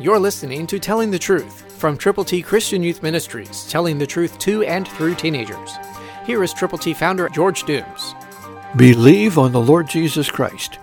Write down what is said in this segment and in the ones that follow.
You're listening to Telling the Truth from Triple T Christian Youth Ministries, telling the truth to and through teenagers. Here is Triple T founder George Dooms. Believe on the Lord Jesus Christ.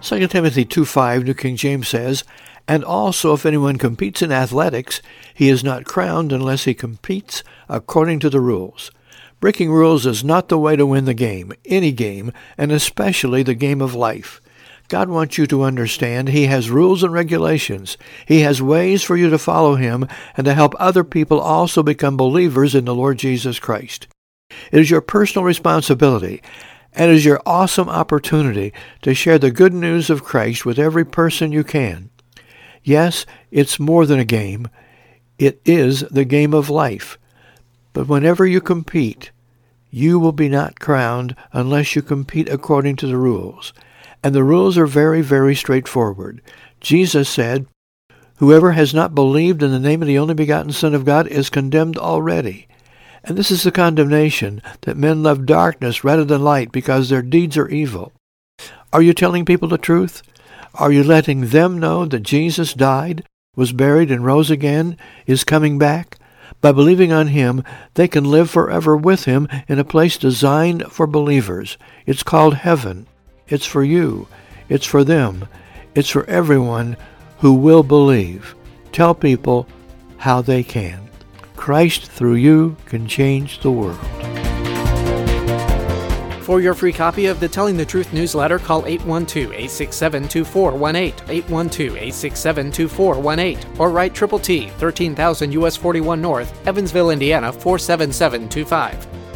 2 Timothy 2.5 New King James says, And also if anyone competes in athletics, he is not crowned unless he competes according to the rules. Breaking rules is not the way to win the game, any game, and especially the game of life. God wants you to understand He has rules and regulations. He has ways for you to follow Him and to help other people also become believers in the Lord Jesus Christ. It is your personal responsibility and it is your awesome opportunity to share the good news of Christ with every person you can. Yes, it's more than a game. It is the game of life. But whenever you compete, you will be not crowned unless you compete according to the rules. And the rules are very, very straightforward. Jesus said, Whoever has not believed in the name of the only begotten Son of God is condemned already. And this is the condemnation, that men love darkness rather than light because their deeds are evil. Are you telling people the truth? Are you letting them know that Jesus died, was buried, and rose again, is coming back? By believing on him, they can live forever with him in a place designed for believers. It's called heaven. It's for you. It's for them. It's for everyone who will believe. Tell people how they can. Christ through you can change the world. For your free copy of the Telling the Truth newsletter, call 812-867-2418, 812-867-2418, or write Triple T, 13,000 US 41 North, Evansville, Indiana 47725.